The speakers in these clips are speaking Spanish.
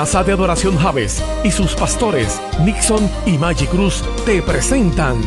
Casa de Adoración Javes y sus pastores Nixon y Maggie Cruz te presentan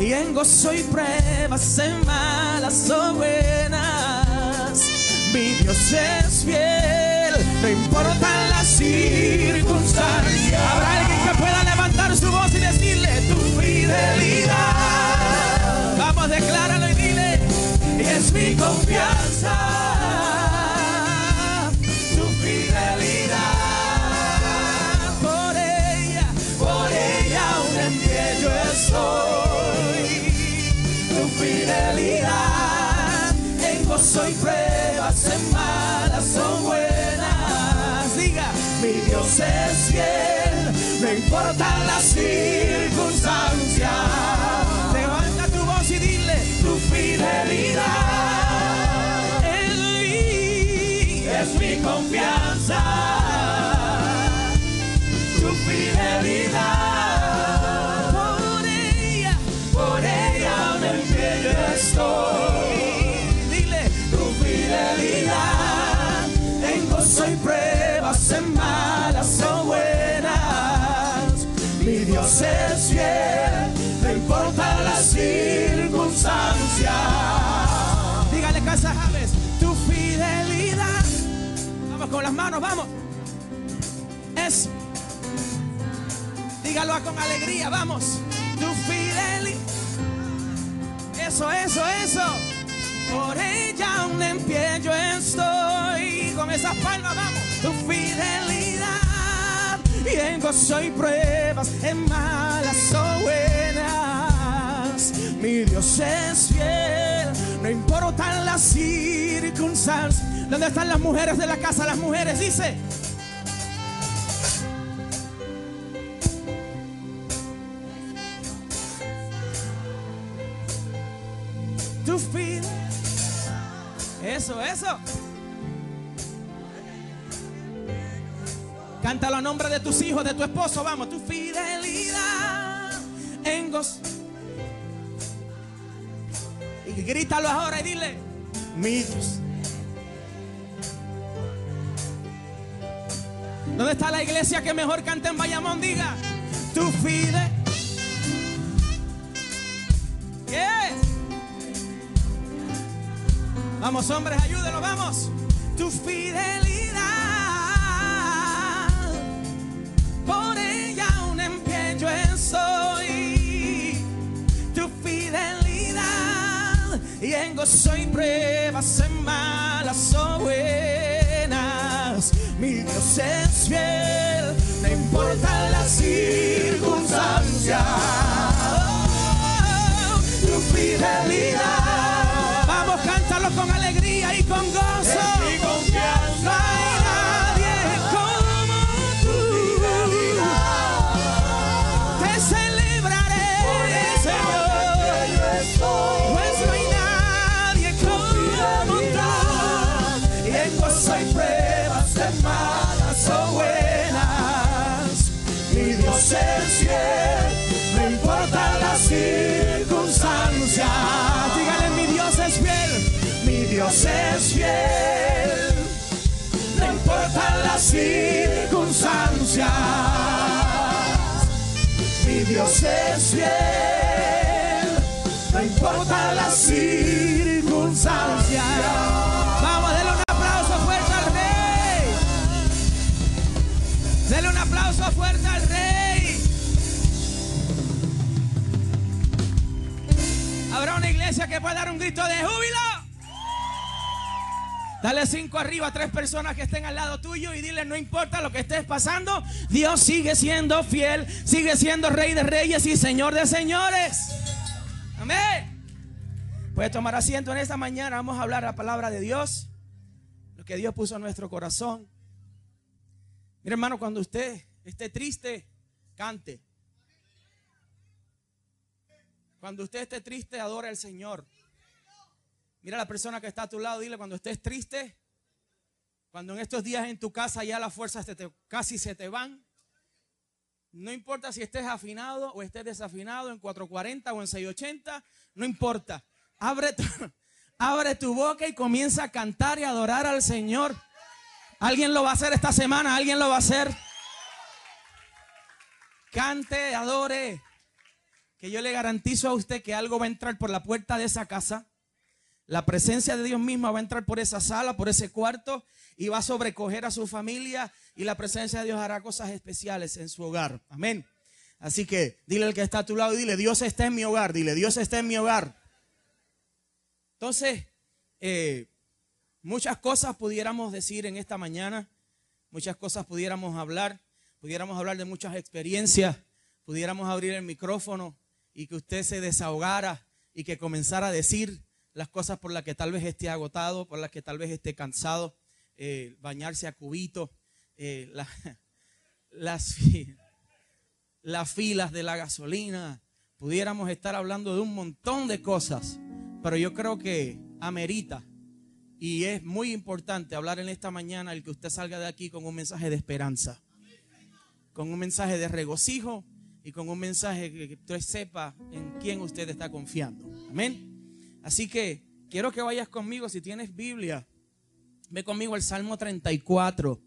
Y en gozo y pruebas, en malas o buenas, mi Dios es fiel, no importan las circunstancias. Habrá alguien que pueda levantar su voz y decirle tu fidelidad. Vamos, decláralo y dile, es mi confianza. Confianza. Vamos con las manos, vamos. Es Dígalo con alegría, vamos. Tu fidelidad. Eso, eso, eso. Por ella aún en pie yo estoy. Con esas palmas, vamos. Tu fidelidad. Y en gozo y pruebas, en malas o buenas. Mi Dios es fiel. No importan las circunstancias. ¿Dónde están las mujeres de la casa? Las mujeres, dice. tu fidelidad. Eso, eso. Cántalo a nombre de tus hijos, de tu esposo, vamos, tu fidelidad en gozo. Grítalo ahora y dile, mi Dios. ¿Dónde está la iglesia que mejor canta en Bayamón? Diga, tu fidelidad. Yes. Vamos, hombres, ayúdenlo, vamos. Tu fidelidad, y en gozo y pruebas, en malas o buenas. Mi Dios es fiel, no importa las circunstancias. Tu fidelidad. Dios es fiel, no importan las circunstancias. Mi Dios es fiel, no importan las circunstancias. Vamos, denle un aplauso fuerte al rey. Denle un aplauso fuerte al rey. Habrá una iglesia que pueda dar un grito de júbilo. Dale cinco arriba a tres personas que estén al lado tuyo y dile, no importa lo que estés pasando, Dios sigue siendo fiel, sigue siendo rey de reyes y señor de señores. Amén. Puede tomar asiento en esta mañana, vamos a hablar la palabra de Dios, lo que Dios puso en nuestro corazón. Mira hermano, cuando usted esté triste, cante. Cuando usted esté triste, adore al Señor. Mira a la persona que está a tu lado, dile cuando estés triste, cuando en estos días en tu casa ya las fuerzas casi se te van. No importa si estés afinado o estés desafinado en 440 o en 680, no importa. Abre tu, abre tu boca y comienza a cantar y adorar al Señor. Alguien lo va a hacer esta semana, alguien lo va a hacer. Cante, adore. Que yo le garantizo a usted que algo va a entrar por la puerta de esa casa la presencia de Dios misma va a entrar por esa sala, por ese cuarto y va a sobrecoger a su familia y la presencia de Dios hará cosas especiales en su hogar. Amén. Así que dile al que está a tu lado dile, Dios está en mi hogar, dile, Dios está en mi hogar. Entonces, eh, muchas cosas pudiéramos decir en esta mañana, muchas cosas pudiéramos hablar, pudiéramos hablar de muchas experiencias, pudiéramos abrir el micrófono y que usted se desahogara y que comenzara a decir las cosas por las que tal vez esté agotado, por las que tal vez esté cansado, eh, bañarse a cubito, eh, las, las filas de la gasolina. Pudiéramos estar hablando de un montón de cosas, pero yo creo que amerita y es muy importante hablar en esta mañana el que usted salga de aquí con un mensaje de esperanza, con un mensaje de regocijo y con un mensaje que usted sepa en quién usted está confiando. Amén. Así que quiero que vayas conmigo, si tienes Biblia, ve conmigo al Salmo 34.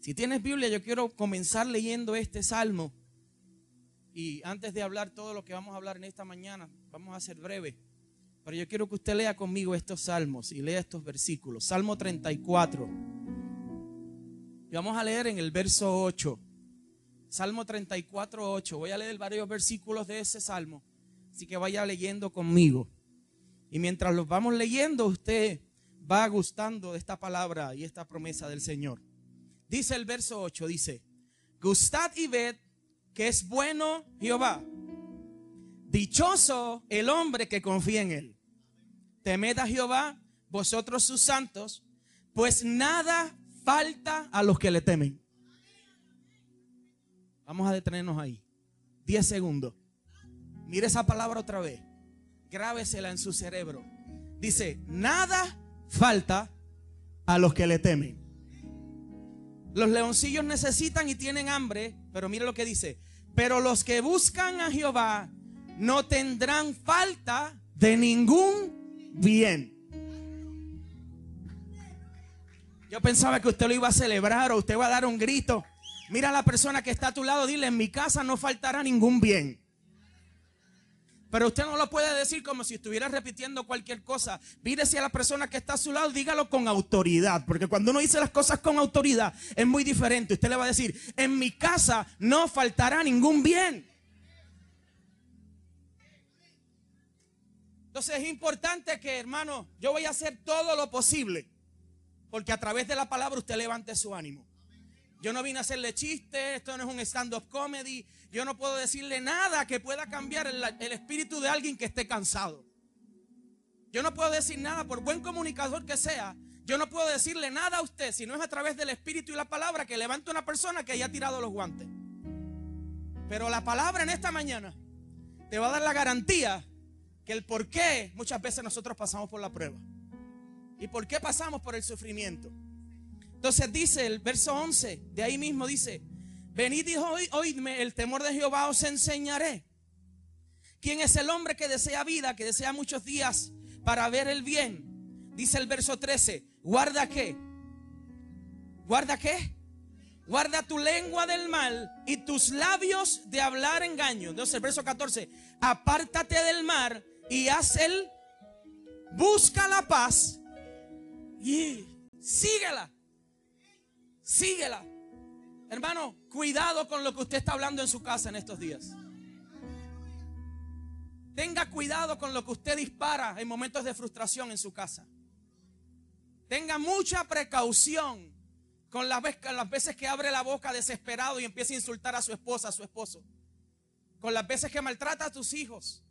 Si tienes Biblia, yo quiero comenzar leyendo este salmo. Y antes de hablar todo lo que vamos a hablar en esta mañana, vamos a ser breve. Pero yo quiero que usted lea conmigo estos salmos y lea estos versículos. Salmo 34. Y vamos a leer en el verso 8. Salmo 34, 8. Voy a leer varios versículos de ese salmo. Así que vaya leyendo conmigo. Y mientras los vamos leyendo, usted va gustando de esta palabra y esta promesa del Señor. Dice el verso 8, dice, gustad y ved que es bueno Jehová. Dichoso el hombre que confía en él. Temed a Jehová, vosotros sus santos, pues nada falta a los que le temen. Vamos a detenernos ahí. Diez segundos. Mire esa palabra otra vez grábesela en su cerebro. Dice, nada falta a los que le temen. Los leoncillos necesitan y tienen hambre, pero mire lo que dice. Pero los que buscan a Jehová no tendrán falta de ningún bien. Yo pensaba que usted lo iba a celebrar o usted va a dar un grito. Mira a la persona que está a tu lado, dile, en mi casa no faltará ningún bien. Pero usted no lo puede decir como si estuviera repitiendo cualquier cosa. Mírese a la persona que está a su lado, dígalo con autoridad. Porque cuando uno dice las cosas con autoridad es muy diferente. Usted le va a decir, en mi casa no faltará ningún bien. Entonces es importante que, hermano, yo voy a hacer todo lo posible. Porque a través de la palabra usted levante su ánimo. Yo no vine a hacerle chistes, esto no es un stand-up comedy. Yo no puedo decirle nada que pueda cambiar el, espíritu de alguien que esté cansado. Yo no puedo decir nada, por buen comunicador que sea, yo no puedo decirle nada a usted si no es a través del espíritu y la palabra que levante una persona que haya tirado los guantes. Pero la palabra en esta mañana te va a dar la garantía que el por qué muchas veces nosotros pasamos por la prueba. Y por qué pasamos por el sufrimiento. Entonces dice el verso 11, de ahí mismo dice, venid y oídme, el temor de Jehová os enseñaré. ¿Quién es el hombre que desea vida, que desea muchos días para ver el bien? Dice el verso 13, guarda qué? ¿Guarda qué? Guarda tu lengua del mal y tus labios de hablar engaño. Entonces el verso 14, apártate del mar y haz el, busca la paz y síguela. Síguela. Hermano, cuidado con lo que usted está hablando en su casa en estos días. Tenga cuidado con lo que usted dispara en momentos de frustración en su casa. Tenga mucha precaución con las, veces que abre la boca desesperado y empieza a insultar a su esposa, a su esposo. Con las veces que maltrata a tus hijos.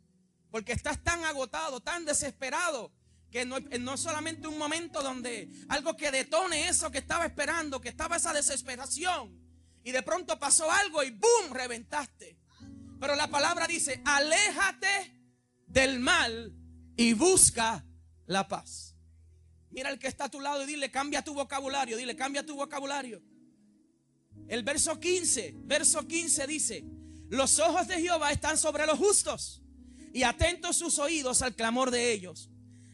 Porque estás tan agotado, tan desesperado, que no, no es solamente un momento donde algo que detone eso que estaba esperando, que estaba esa desesperación. Y de pronto pasó algo y ¡boom! reventaste. Pero la palabra dice, aléjate del mal y busca la paz. Mira el que está a tu lado y dile, cambia tu vocabulario, dile, cambia tu vocabulario. El verso 15, verso 15 dice, los ojos de Jehová están sobre los justos y atentos sus oídos al clamor de ellos.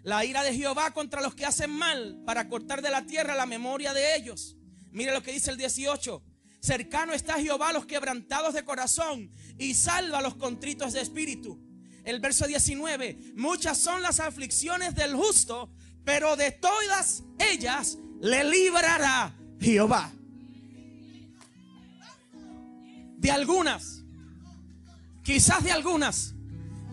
La ira de Jehová contra los que hacen mal para cortar de la tierra la memoria de ellos. Mira lo que dice el 18. Cercano está Jehová a los quebrantados de corazón y salva a los contritos de espíritu. El verso 19, muchas son las aflicciones del justo, pero de todas ellas le librará Jehová. De algunas, quizás de algunas,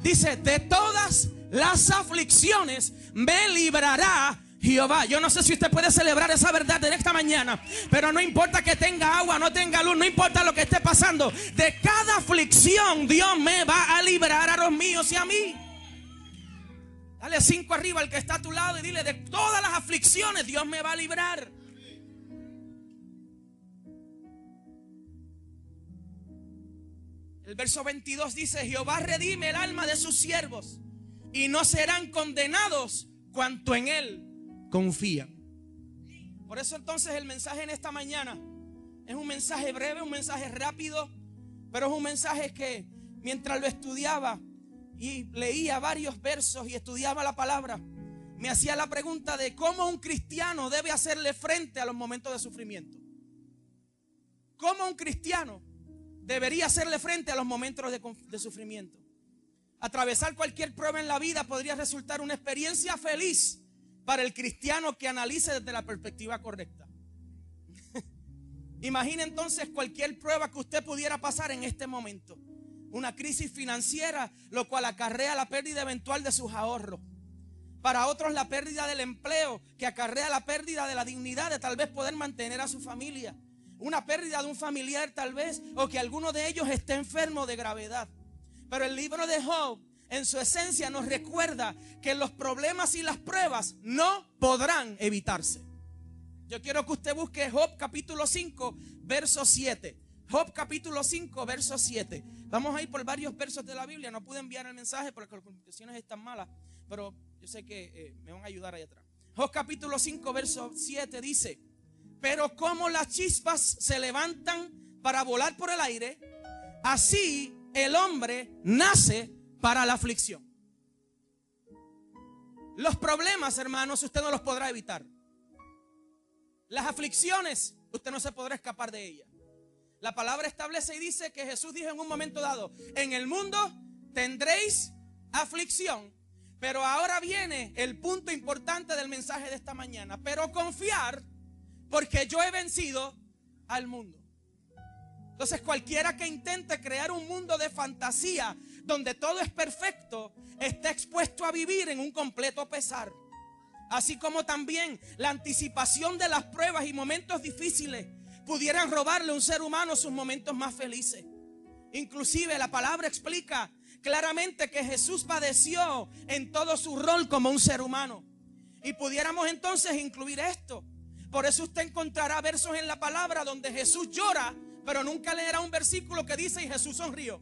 dice, de todas las aflicciones me librará Jehová. Yo no sé si usted puede celebrar esa verdad en esta mañana, pero no importa que tenga agua, no tenga luz, no importa lo que esté pasando. De cada aflicción Dios me va a librar a los míos y a mí. Dale cinco arriba al que está a tu lado y dile, de todas las aflicciones Dios me va a librar. El verso 22 dice, Jehová redime el alma de sus siervos y no serán condenados cuanto en él confían. Por eso entonces el mensaje en esta mañana es un mensaje breve, un mensaje rápido, pero es un mensaje que mientras lo estudiaba, y leía varios versos y estudiaba la palabra, me hacía la pregunta de cómo un cristiano debe hacerle frente a los momentos de sufrimiento. ¿Cómo un cristiano debería hacerle frente a los momentos de, de sufrimiento? Atravesar cualquier prueba en la vida podría resultar una experiencia feliz para el cristiano que analice desde la perspectiva correcta. Imagine entonces cualquier prueba que usted pudiera pasar en este momento una crisis financiera, lo cual acarrea la pérdida eventual de sus ahorros. Para otros la pérdida del empleo, que acarrea la pérdida de la dignidad de tal vez poder mantener a su familia. Una pérdida de un familiar tal vez, o que alguno de ellos esté enfermo de gravedad. Pero el libro de Job, en su esencia, nos recuerda que los problemas y las pruebas no podrán evitarse. Yo quiero que usted busque Job capítulo 5, verso 7. Job capítulo 5, verso 7. Vamos a ir por varios versos de la Biblia. No pude enviar el mensaje porque las comunicaciones están malas, pero yo sé que eh, me van a ayudar ahí atrás. Job capítulo 5, verso 7 dice, pero como las chispas se levantan para volar por el aire, así el hombre nace para la aflicción. Los problemas, hermanos, usted no los podrá evitar. Las aflicciones, usted no se podrá escapar de ellas. La palabra establece y dice que Jesús dijo en un momento dado, en el mundo tendréis aflicción. Pero ahora viene el punto importante del mensaje de esta mañana. Pero confiar porque yo he vencido al mundo. Entonces cualquiera que intente crear un mundo de fantasía donde todo es perfecto, está expuesto a vivir en un completo pesar. Así como también la anticipación de las pruebas y momentos difíciles pudieran robarle a un ser humano sus momentos más felices. Inclusive la palabra explica claramente que Jesús padeció en todo su rol como un ser humano. Y pudiéramos entonces incluir esto. Por eso usted encontrará versos en la palabra donde Jesús llora, pero nunca leerá un versículo que dice y Jesús sonrió.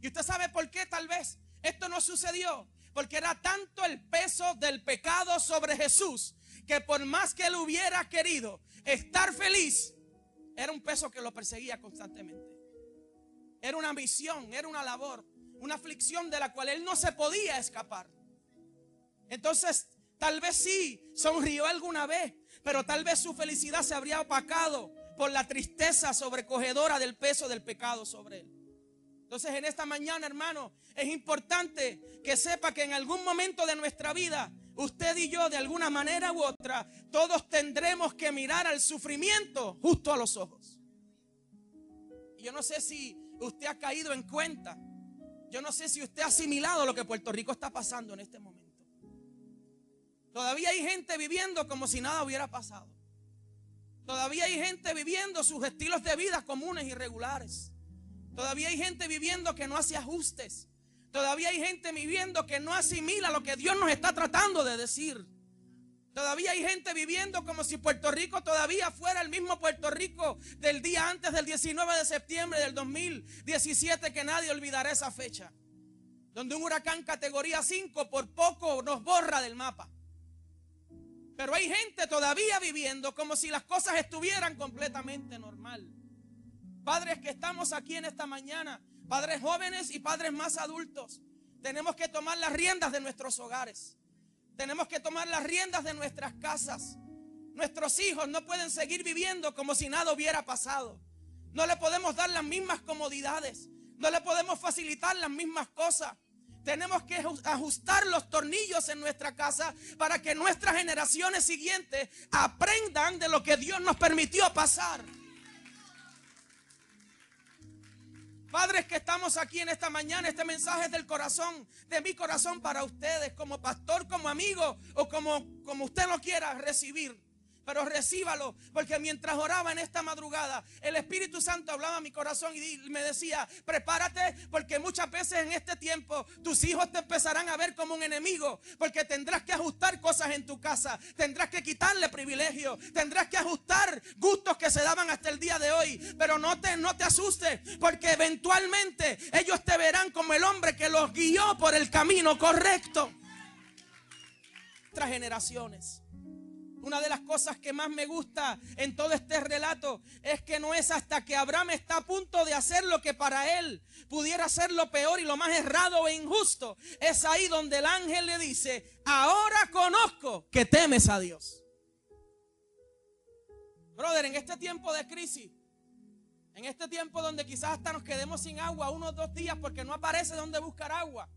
Y usted sabe por qué tal vez esto no sucedió. Porque era tanto el peso del pecado sobre Jesús que por más que él hubiera querido estar feliz, era un peso que lo perseguía constantemente. Era una misión, era una labor, una aflicción de la cual él no se podía escapar. Entonces, tal vez sí, sonrió alguna vez, pero tal vez su felicidad se habría opacado por la tristeza sobrecogedora del peso del pecado sobre él. Entonces, en esta mañana, hermano, es importante que sepa que en algún momento de nuestra vida usted y yo de alguna manera u otra, todos tendremos que mirar al sufrimiento justo a los ojos. Y yo no sé si usted ha caído en cuenta Yo no sé si usted ha asimilado lo que Puerto Rico está pasando en este momento. Todavía hay gente viviendo como si nada hubiera pasado. Todavía hay gente viviendo sus estilos de vida comunes y regulares. Todavía hay gente viviendo que no hace ajustes. Todavía hay gente viviendo que no asimila lo que Dios nos está tratando de decir. Todavía hay gente viviendo como si Puerto Rico todavía fuera el mismo Puerto Rico del día antes del 19 de septiembre del 2017, que nadie olvidará esa fecha. Donde un huracán categoría 5 por poco nos borra del mapa. Pero hay gente todavía viviendo como si las cosas estuvieran completamente normal. Padres que estamos aquí en esta mañana, padres jóvenes y padres más adultos, tenemos que tomar las riendas de nuestros hogares. Tenemos que tomar las riendas de nuestras casas. Nuestros hijos no pueden seguir viviendo como si nada hubiera pasado. No le podemos dar las mismas comodidades. No le podemos facilitar las mismas cosas. Tenemos que ajustar los tornillos en nuestra casa para que nuestras generaciones siguientes aprendan de lo que Dios nos permitió pasar. Padres que estamos aquí en esta mañana, este mensaje es del corazón, de mi corazón para ustedes, como pastor, como amigo o como, como usted lo quiera recibir pero recíbalo, porque mientras oraba en esta madrugada, el Espíritu Santo hablaba a mi corazón y me decía, prepárate, porque muchas veces en este tiempo tus hijos te empezarán a ver como un enemigo, porque tendrás que ajustar cosas en tu casa, tendrás que quitarle privilegios, tendrás que ajustar gustos que se daban hasta el día de hoy, pero no te, no te asustes, porque eventualmente ellos te verán como el hombre que los guió por el camino correcto. Tras generaciones. Una de las cosas que más me gusta en todo este relato es que no es hasta que Abraham está a punto de hacer lo que para él pudiera ser lo peor y lo más errado e injusto. Es ahí donde el ángel le dice, ahora conozco que temes a Dios. Brother, en este tiempo de crisis, en este tiempo donde quizás hasta nos quedemos sin agua unos dos días porque no aparece donde buscar agua.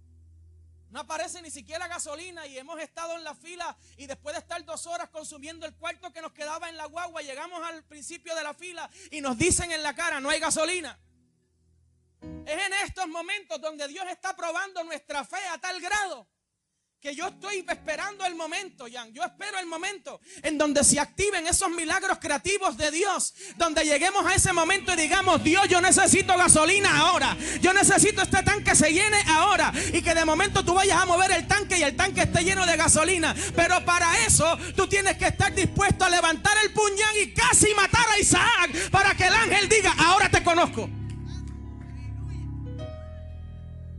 No aparece ni siquiera gasolina y hemos estado en la fila y después de estar dos horas consumiendo el cuarto que nos quedaba en la guagua, llegamos al principio de la fila y nos dicen en la cara, no hay gasolina. Es en estos momentos donde Dios está probando nuestra fe a tal grado que yo estoy esperando el momento, Jan. Yo espero el momento en donde se activen esos milagros creativos de Dios. Donde lleguemos a ese momento y digamos, Dios, yo necesito gasolina ahora. Yo necesito este tanque se llene ahora. Y que de momento tú vayas a mover el tanque y el tanque esté lleno de gasolina. Pero para eso tú tienes que estar dispuesto a levantar el puñal y casi matar a Isaac. Para que el ángel diga, ahora te conozco.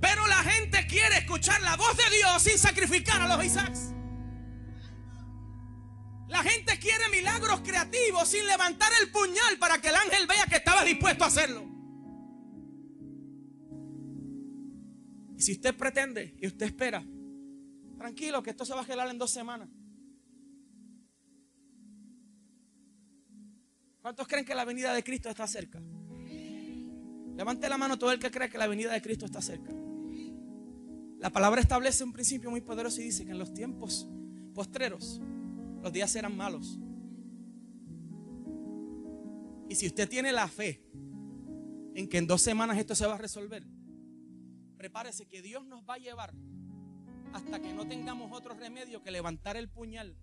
Pero la gente quiere escuchar la voz de Dios sin sacrificar a los Isaacs. La gente quiere milagros creativos sin levantar el puñal para que el ángel vea que estaba dispuesto a hacerlo. Y si usted pretende y usted espera, tranquilo que esto se va a gelar en dos semanas. ¿Cuántos creen que la venida de Cristo está cerca? Levante la mano todo el que cree que la venida de Cristo está cerca. La palabra establece un principio muy poderoso y dice que en los tiempos postreros los días serán malos. Y si usted tiene la fe en que en dos semanas esto se va a resolver, prepárese que Dios nos va a llevar hasta que no tengamos otro remedio que levantar el puñal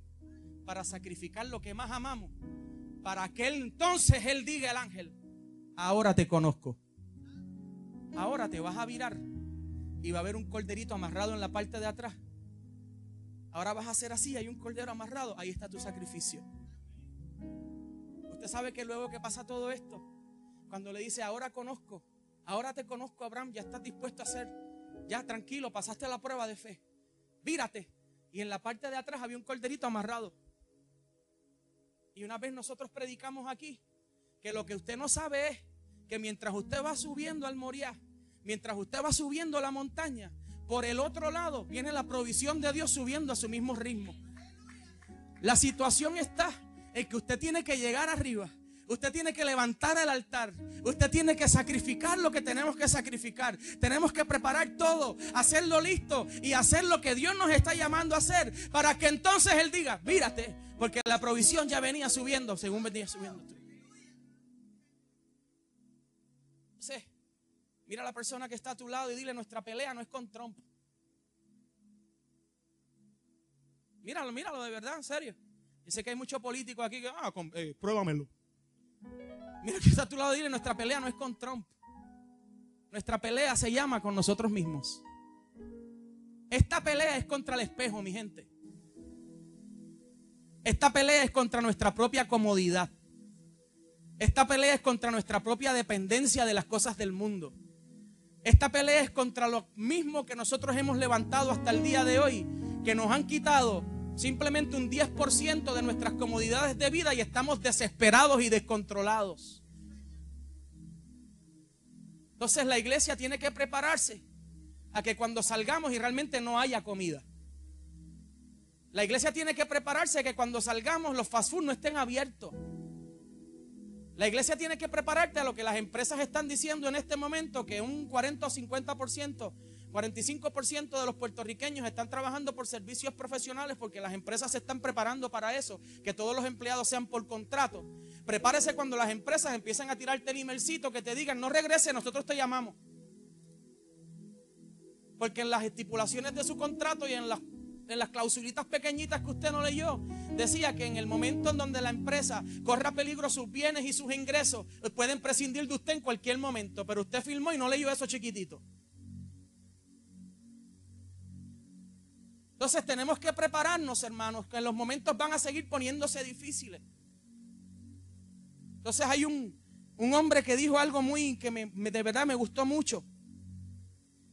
para sacrificar lo que más amamos, para que entonces Él diga al ángel, ahora te conozco, ahora te vas a virar y va a haber un corderito amarrado en la parte de atrás. Ahora vas a hacer así, hay un cordero amarrado, ahí está tu sacrificio. Usted sabe que luego que pasa todo esto, cuando le dice, ahora conozco, ahora te conozco, Abraham, ya estás dispuesto a hacer, ya tranquilo, pasaste la prueba de fe, vírate. Y en la parte de atrás había un corderito amarrado. Y una vez nosotros predicamos aquí que lo que usted no sabe es que mientras usted va subiendo al Moriah, mientras usted va subiendo la montaña, por el otro lado viene la provisión de Dios subiendo a su mismo ritmo. La situación está en que usted tiene que llegar arriba. Usted tiene que levantar el altar. Usted tiene que sacrificar lo que tenemos que sacrificar. Tenemos que preparar todo, hacerlo listo y hacer lo que Dios nos está llamando a hacer para que entonces Él diga, mírate, porque la provisión ya venía subiendo según venía subiendo. Sí. Mira a la persona que está a tu lado y dile, nuestra pelea no es con Trump. Míralo, míralo de verdad, en serio. Yo sé que hay muchos políticos aquí que, ah, eh, pruébamelo. Mira que está a tu lado y dile, nuestra pelea no es con Trump. Nuestra pelea se llama con nosotros mismos. Esta pelea es contra el espejo, mi gente. Esta pelea es contra nuestra propia comodidad. Esta pelea es contra nuestra propia dependencia de las cosas del mundo. Esta pelea es contra lo mismo que nosotros hemos levantado hasta el día de hoy, que nos han quitado simplemente un 10% de nuestras comodidades de vida y estamos desesperados y descontrolados. Entonces la iglesia tiene que prepararse a que cuando salgamos y realmente no haya comida. La iglesia tiene que prepararse a que cuando salgamos los fast food no estén abiertos. La iglesia tiene que prepararte a lo que las empresas están diciendo en este momento, que un 40 o 50%, 45% de los puertorriqueños están trabajando por servicios profesionales porque las empresas se están preparando para eso, que todos los empleados sean por contrato. Prepárese cuando las empresas empiecen a tirarte el emailcito que te digan, no regrese, nosotros te llamamos. Porque en las estipulaciones de su contrato y en las en las clausulitas pequeñitas que usted no leyó, decía que en el momento en donde la empresa corra peligro sus bienes y sus ingresos, pueden prescindir de usted en cualquier momento. Pero usted firmó y no leyó eso chiquitito. Entonces tenemos que prepararnos, hermanos, que los momentos van a seguir poniéndose difíciles. Entonces hay un, un hombre que dijo algo muy que me, de verdad me gustó mucho.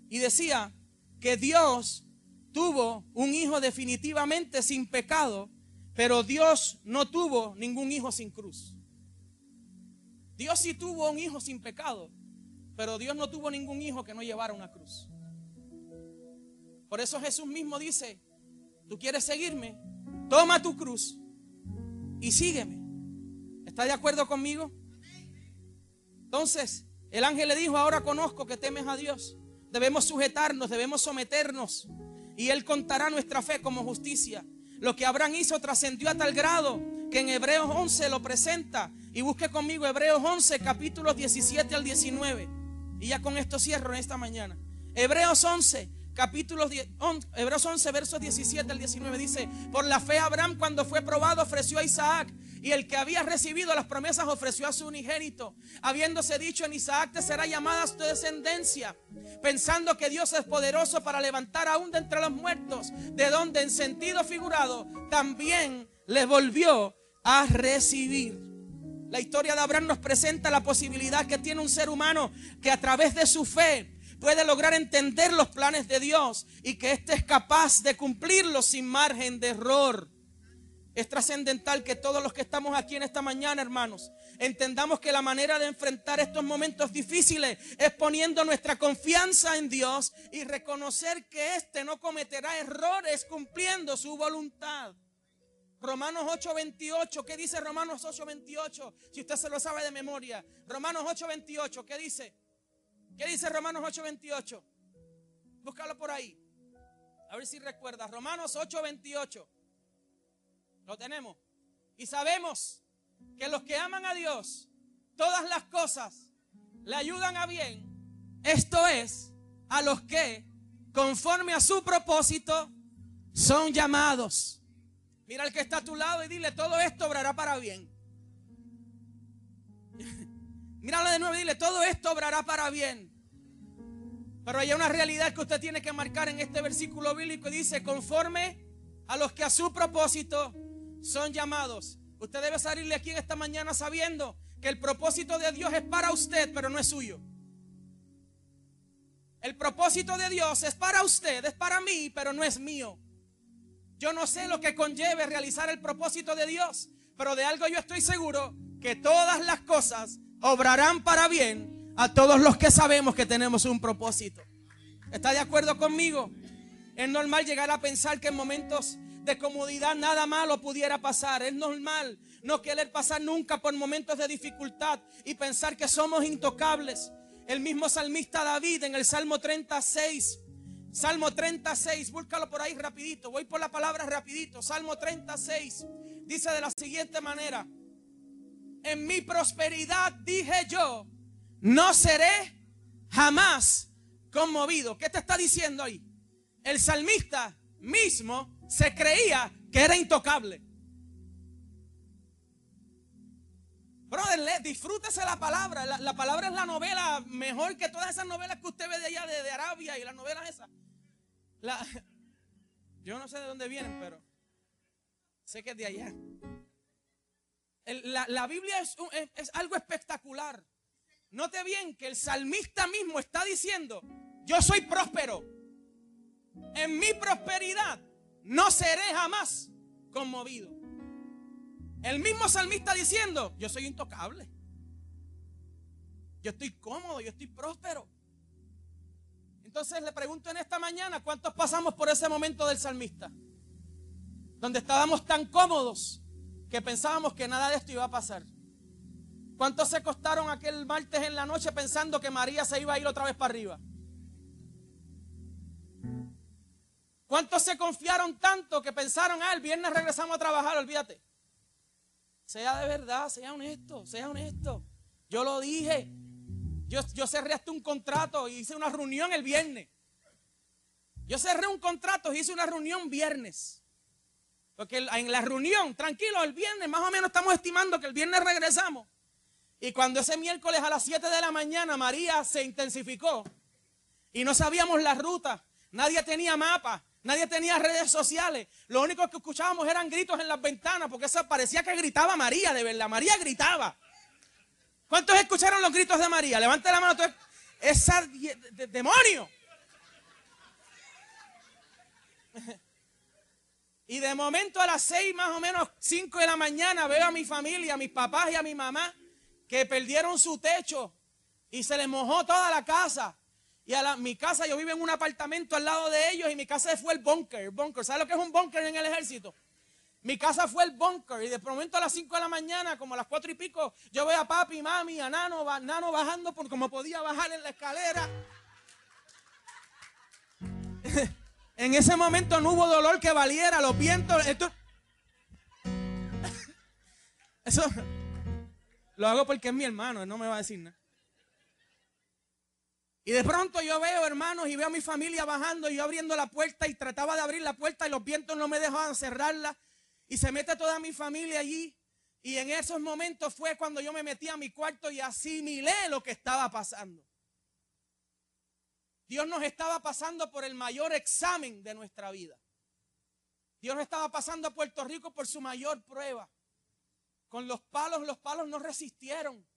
Y decía que Dios tuvo un hijo definitivamente sin pecado, pero Dios no tuvo ningún hijo sin cruz. Dios sí tuvo un hijo sin pecado, pero Dios no tuvo ningún hijo que no llevara una cruz. Por eso Jesús mismo dice, tú quieres seguirme, toma tu cruz y sígueme. ¿Está de acuerdo conmigo? Entonces, el ángel le dijo, ahora conozco que temes a Dios. Debemos sujetarnos, debemos someternos y Él contará nuestra fe como justicia. Lo que Abraham hizo trascendió a tal grado que en Hebreos 11 lo presenta. Y busque conmigo Hebreos 11, capítulos 17 al 19. Y ya con esto cierro en esta mañana. Hebreos 11, capítulos 10, Hebreos 11, versos 17 al 19 dice, por la fe Abraham cuando fue probado ofreció a Isaac y el que había recibido las promesas ofreció a su unigénito, habiéndose dicho en Isaac te será llamada tu descendencia, pensando que Dios es poderoso para levantar aún de entre los muertos, de donde en sentido figurado también le volvió a recibir. La historia de Abraham nos presenta la posibilidad que tiene un ser humano que a través de su fe puede lograr entender los planes de Dios y que éste es capaz de cumplirlos sin margen de error. Es trascendental que todos los que estamos aquí en esta mañana, hermanos, entendamos que la manera de enfrentar estos momentos difíciles es poniendo nuestra confianza en Dios y reconocer que éste no cometerá errores cumpliendo su voluntad. Romanos 8:28, ¿qué dice Romanos 8:28? Si usted se lo sabe de memoria. Romanos 8:28, ¿qué dice? ¿Qué dice Romanos 8:28? Búscalo por ahí. A ver si recuerdas. Romanos 8:28. Lo tenemos. Y sabemos que los que aman a Dios, todas las cosas le ayudan a bien. Esto es, a los que, conforme a su propósito, son llamados. Mira al que está a tu lado y dile, todo esto obrará para bien. Míralo de nuevo y dile, todo esto obrará para bien. Pero hay una realidad que usted tiene que marcar en este versículo bíblico dice, conforme a los que a su propósito son llamados. Usted debe salirle aquí en esta mañana sabiendo que el propósito de Dios es para usted, pero no es suyo. El propósito de Dios es para usted, es para mí, pero no es mío. Yo no sé lo que conlleve realizar el propósito de Dios, pero de algo yo estoy seguro, que todas las cosas obrarán para bien a todos los que sabemos que tenemos un propósito. ¿Está de acuerdo conmigo? Es normal llegar a pensar que en momentos de comodidad nada malo pudiera pasar. Es normal no querer pasar nunca por momentos de dificultad y pensar que somos intocables. El mismo salmista David en el Salmo 36, Salmo 36, búscalo por ahí rapidito, voy por la palabra rapidito. Salmo 36 dice de la siguiente manera, en mi prosperidad dije yo, no seré jamás conmovido. ¿Qué te está diciendo ahí? El salmista mismo se creía que era intocable. Brother, disfrútese la palabra. La, palabra es la novela mejor que todas esas novelas que usted ve de allá de, Arabia y las novelas esas. yo no sé de dónde vienen, pero sé que es de allá. la, Biblia es, es algo espectacular. Note bien que el salmista mismo está diciendo, yo soy próspero. En mi prosperidad no seré jamás conmovido. El mismo salmista diciendo, yo soy intocable. Yo estoy cómodo, yo estoy próspero. Entonces le pregunto en esta mañana, ¿cuántos pasamos por ese momento del salmista? Donde estábamos tan cómodos que pensábamos que nada de esto iba a pasar. ¿Cuántos se acostaron aquel martes en la noche pensando que María se iba a ir otra vez para arriba? ¿Cuántos se confiaron tanto que pensaron, ah, el viernes regresamos a trabajar, olvídate? Sea de verdad, sea honesto, sea honesto. Yo lo dije. Yo, cerré hasta un contrato y hice una reunión el viernes. Yo cerré un contrato y hice una reunión viernes. Porque en la reunión, tranquilo, el viernes, más o menos estamos estimando que el viernes regresamos. Y cuando ese miércoles a las 7 de la mañana María se intensificó y no sabíamos la ruta, nadie tenía mapa, Nadie tenía redes sociales. Lo único que escuchábamos eran gritos en las ventanas porque eso parecía que gritaba María, de verdad. María gritaba. ¿Cuántos escucharon los gritos de María? Levante la mano. Esa demonio. Y de momento a las seis, más o menos cinco de la mañana, veo a mi familia, a mis papás y a mi mamá, que perdieron su techo y se les mojó toda la casa. Y a mi casa, yo vivo en un apartamento al lado de ellos y mi casa fue el bunker. bunker. ¿Sabes lo que es un bunker en el ejército? Mi casa fue el bunker y de momento a las 5 de la mañana, como a las 4 y pico, yo veo a papi, mami, a Nano, Nano bajando por como podía bajar en la escalera. en ese momento no hubo dolor que valiera, los vientos. Eso lo hago porque es mi hermano, no me va a decir nada. Y de pronto yo veo, hermanos, y veo a mi familia bajando y yo abriendo la puerta y trataba de abrir la puerta y los vientos no me dejaban cerrarla. Y se mete toda mi familia allí. Y en esos momentos fue cuando yo me metí a mi cuarto y asimilé lo que estaba pasando. Dios nos estaba pasando por el mayor examen de nuestra vida. Dios nos estaba pasando a Puerto Rico por su mayor prueba. Con los palos, los palos no resistieron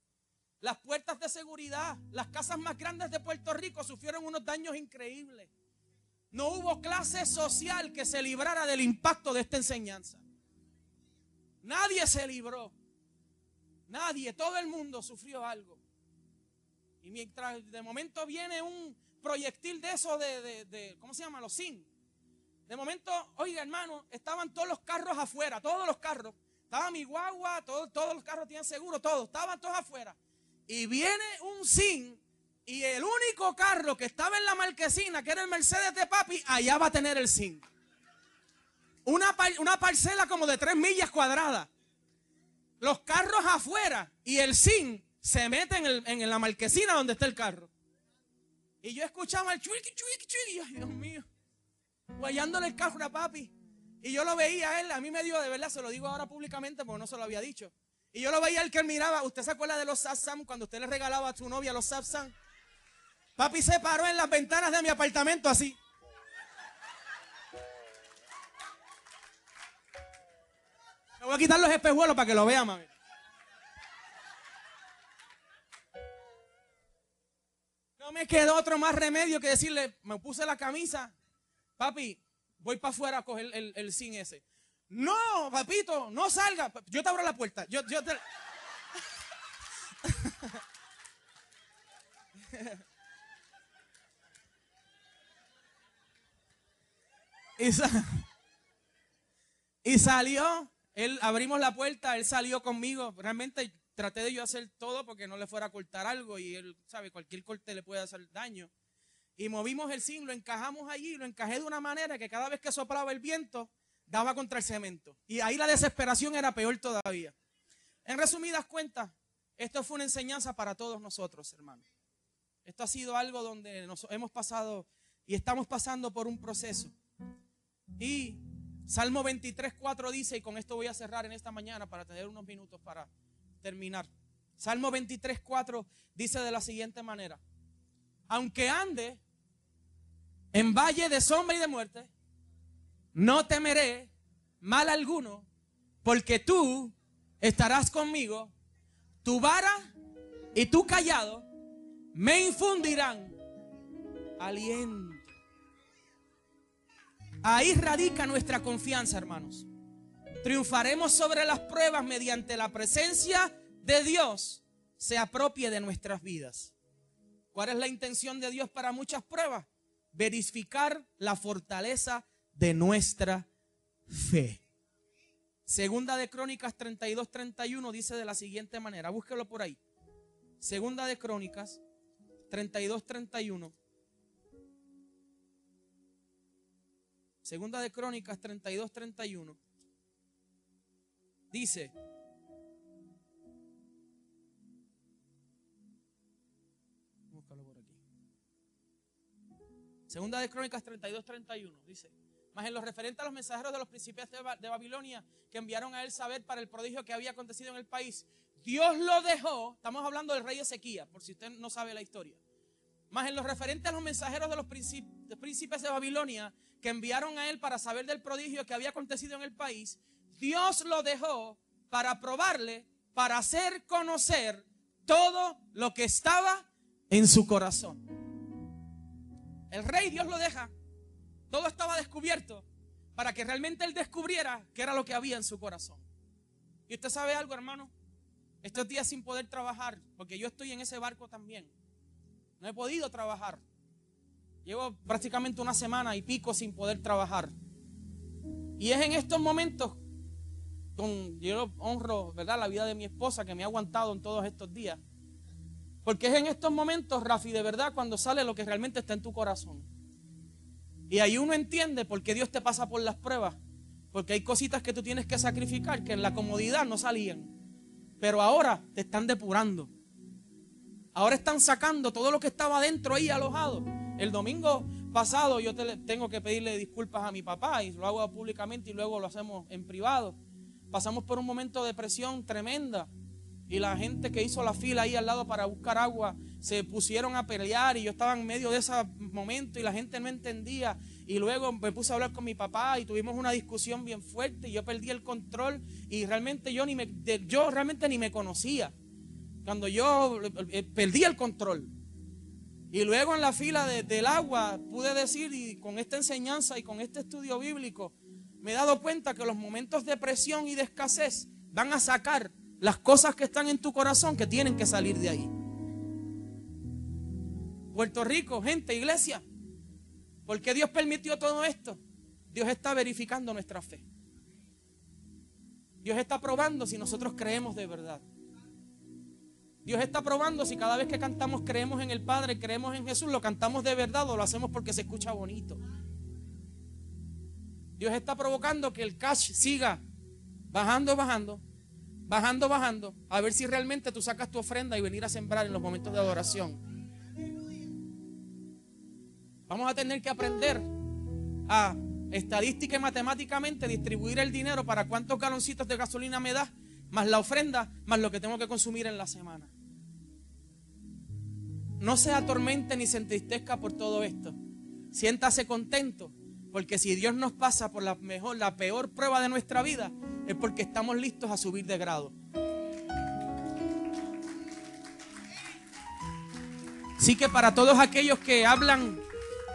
las puertas de seguridad, las casas más grandes de Puerto Rico sufrieron unos daños increíbles. No hubo clase social que se librara del impacto de esta enseñanza. Nadie se libró. Nadie, todo el mundo sufrió algo. Y mientras de momento viene un proyectil de eso de, ¿cómo se llama? Los SIN. De momento, oiga hermano, estaban todos los carros afuera, todos los carros. Estaba mi guagua, todos los carros tenían seguro, todos, estaban todos afuera. Y viene un sin y el único carro que estaba en la marquesina, que era el Mercedes de papi, allá va a tener el sin. Una, una parcela como de tres millas cuadradas. Los carros afuera y el sin se mete en, en la marquesina donde está el carro. Y yo escuchaba el chuiqui, chuiqui, chuiqui. Ay, Dios mío. Guayándole el carro a papi. Y yo lo veía a él. A mí me dio, de verdad, se lo digo ahora públicamente porque no se lo había dicho. Y yo lo veía el que él miraba. ¿Usted se acuerda de los Sapsam cuando usted le regalaba a su novia los Sapsam? Papi se paró en las ventanas de mi apartamento así. Me voy a quitar los espejuelos para que lo vea, mami. No me quedó otro más remedio que decirle, me puse la camisa, papi, voy para afuera a coger el, el, ese. No, papito, no salga. Yo te abro la puerta. Yo, yo te... y, salió, él abrimos la puerta, él salió conmigo. Realmente traté de yo hacer todo porque no le fuera a cortar algo y él sabe, cualquier corte le puede hacer daño. Y movimos el zinc, lo encajamos allí, lo encajé de una manera que cada vez que soplaba el viento, daba contra el cemento. Y ahí la desesperación era peor todavía. En resumidas cuentas, esto fue una enseñanza para todos nosotros, hermanos. Esto ha sido algo donde nos hemos pasado y estamos pasando por un proceso. Y Salmo 23, 4 dice, y con esto voy a cerrar en esta mañana para tener unos minutos para terminar. Salmo 23, 4 dice de la siguiente manera, aunque ande en valle de sombra y de muerte, no temeré mal alguno, porque tú estarás conmigo, tu vara y tu callado me infundirán aliento. Ahí radica nuestra confianza, hermanos. Triunfaremos sobre las pruebas mediante la presencia de Dios se apropie de nuestras vidas. ¿Cuál es la intención de Dios para muchas pruebas? Verificar la fortaleza de nuestra fe. Segunda de Crónicas 32, 31 dice de la siguiente manera, búsquelo por ahí. Segunda de Crónicas 32, 31. Segunda de Crónicas 32, 31. Dice. Segunda de Crónicas 32, 31. Dice, más en lo referente a los mensajeros de los príncipes de, Babilonia que enviaron a él saber para el prodigio que había acontecido en el país, Dios lo dejó, estamos hablando del rey Ezequías, por si usted no sabe la historia. Más en lo referente a los mensajeros de los príncipes de Babilonia que enviaron a él para saber del prodigio que había acontecido en el país, Dios lo dejó para probarle, para hacer conocer todo lo que estaba en su corazón. El rey Dios lo deja, todo estaba descubierto para que realmente él descubriera qué era lo que había en su corazón. Y usted sabe algo, hermano, estos días sin poder trabajar, porque yo estoy en ese barco también. No he podido trabajar. Llevo prácticamente una semana y pico sin poder trabajar. Y es en estos momentos, con, yo honro ¿verdad? la vida de mi esposa que me ha aguantado en todos estos días. Porque es en estos momentos, Rafi, de verdad, cuando sale lo que realmente está en tu corazón. Y ahí uno entiende por qué Dios te pasa por las pruebas. Porque hay cositas que tú tienes que sacrificar que en la comodidad no salían. Pero ahora te están depurando. Ahora están sacando todo lo que estaba dentro ahí alojado. El domingo pasado yo tengo que pedirle disculpas a mi papá y lo hago públicamente y luego lo hacemos en privado. Pasamos por un momento de presión tremenda y la gente que hizo la fila ahí al lado para buscar agua se pusieron a pelear y yo estaba en medio de ese momento y la gente no entendía. Y luego me puse a hablar con mi papá y tuvimos una discusión bien fuerte y yo perdí el control y realmente yo ni me, yo realmente ni me conocía. Cuando yo eh, perdí el control. Y luego en la fila del agua pude decir, y con esta enseñanza y con este estudio bíblico, me he dado cuenta que los momentos de presión y de escasez van a sacar las cosas que están en tu corazón que tienen que salir de ahí. Puerto Rico, gente, iglesia, ¿por qué Dios permitió todo esto? Dios está verificando nuestra fe. Dios está probando si nosotros creemos de verdad. Dios está probando si cada vez que cantamos creemos en el Padre, creemos en Jesús, lo cantamos de verdad o lo hacemos porque se escucha bonito. Dios está provocando que el cash siga bajando, bajando, bajando, bajando, a ver si realmente tú sacas tu ofrenda y venir a sembrar en los momentos de adoración. Vamos a tener que aprender a estadística y matemáticamente distribuir el dinero para cuántos galoncitos de gasolina me da, más la ofrenda, más lo que tengo que consumir en la semana. No se atormente ni se entristezca por todo esto. Siéntase contento, porque si Dios nos pasa por la mejor, la peor prueba de nuestra vida, es porque estamos listos a subir de grado. Así que para todos aquellos que hablan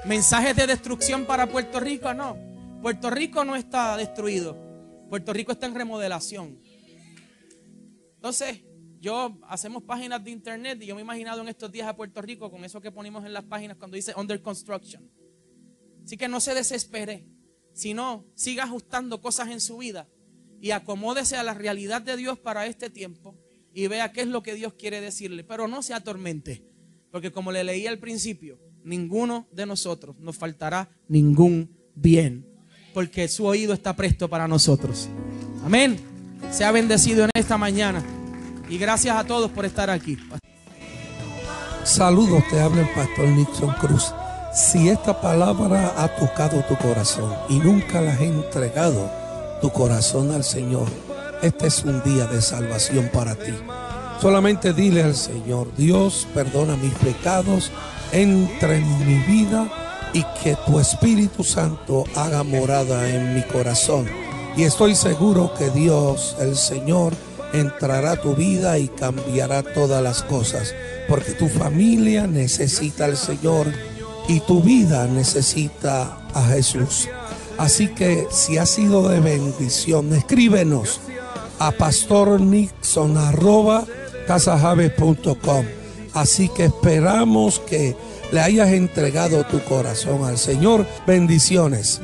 mensajes de destrucción para Puerto Rico, no. Puerto Rico no está destruido. Puerto Rico está en remodelación. Entonces, yo hacemos páginas de internet y yo me he imaginado en estos días a Puerto Rico con eso que ponemos en las páginas cuando dice under construction. Así que no se desespere, sino siga ajustando cosas en su vida y acomódese a la realidad de Dios para este tiempo y vea qué es lo que Dios quiere decirle. Pero no se atormente, porque como le leí al principio, ninguno de nosotros nos faltará ningún bien, porque su oído está presto para nosotros. Amén. Sea bendecido en esta mañana y gracias a todos por estar aquí. Saludos, te habla el pastor Nixon Cruz. Si esta palabra ha tocado tu corazón y nunca la has entregado tu corazón al Señor, este es un día de salvación para ti. Solamente dile al Señor, Dios, perdona mis pecados, entra en mi vida y que tu Espíritu Santo haga morada en mi corazón. Y estoy seguro que Dios, el Señor, entrará a tu vida y cambiará todas las cosas. Porque tu familia necesita al Señor y tu vida necesita a Jesús. Así que si ha sido de bendición, escríbenos a pastornixon.com. Así que esperamos que le hayas entregado tu corazón al Señor. Bendiciones.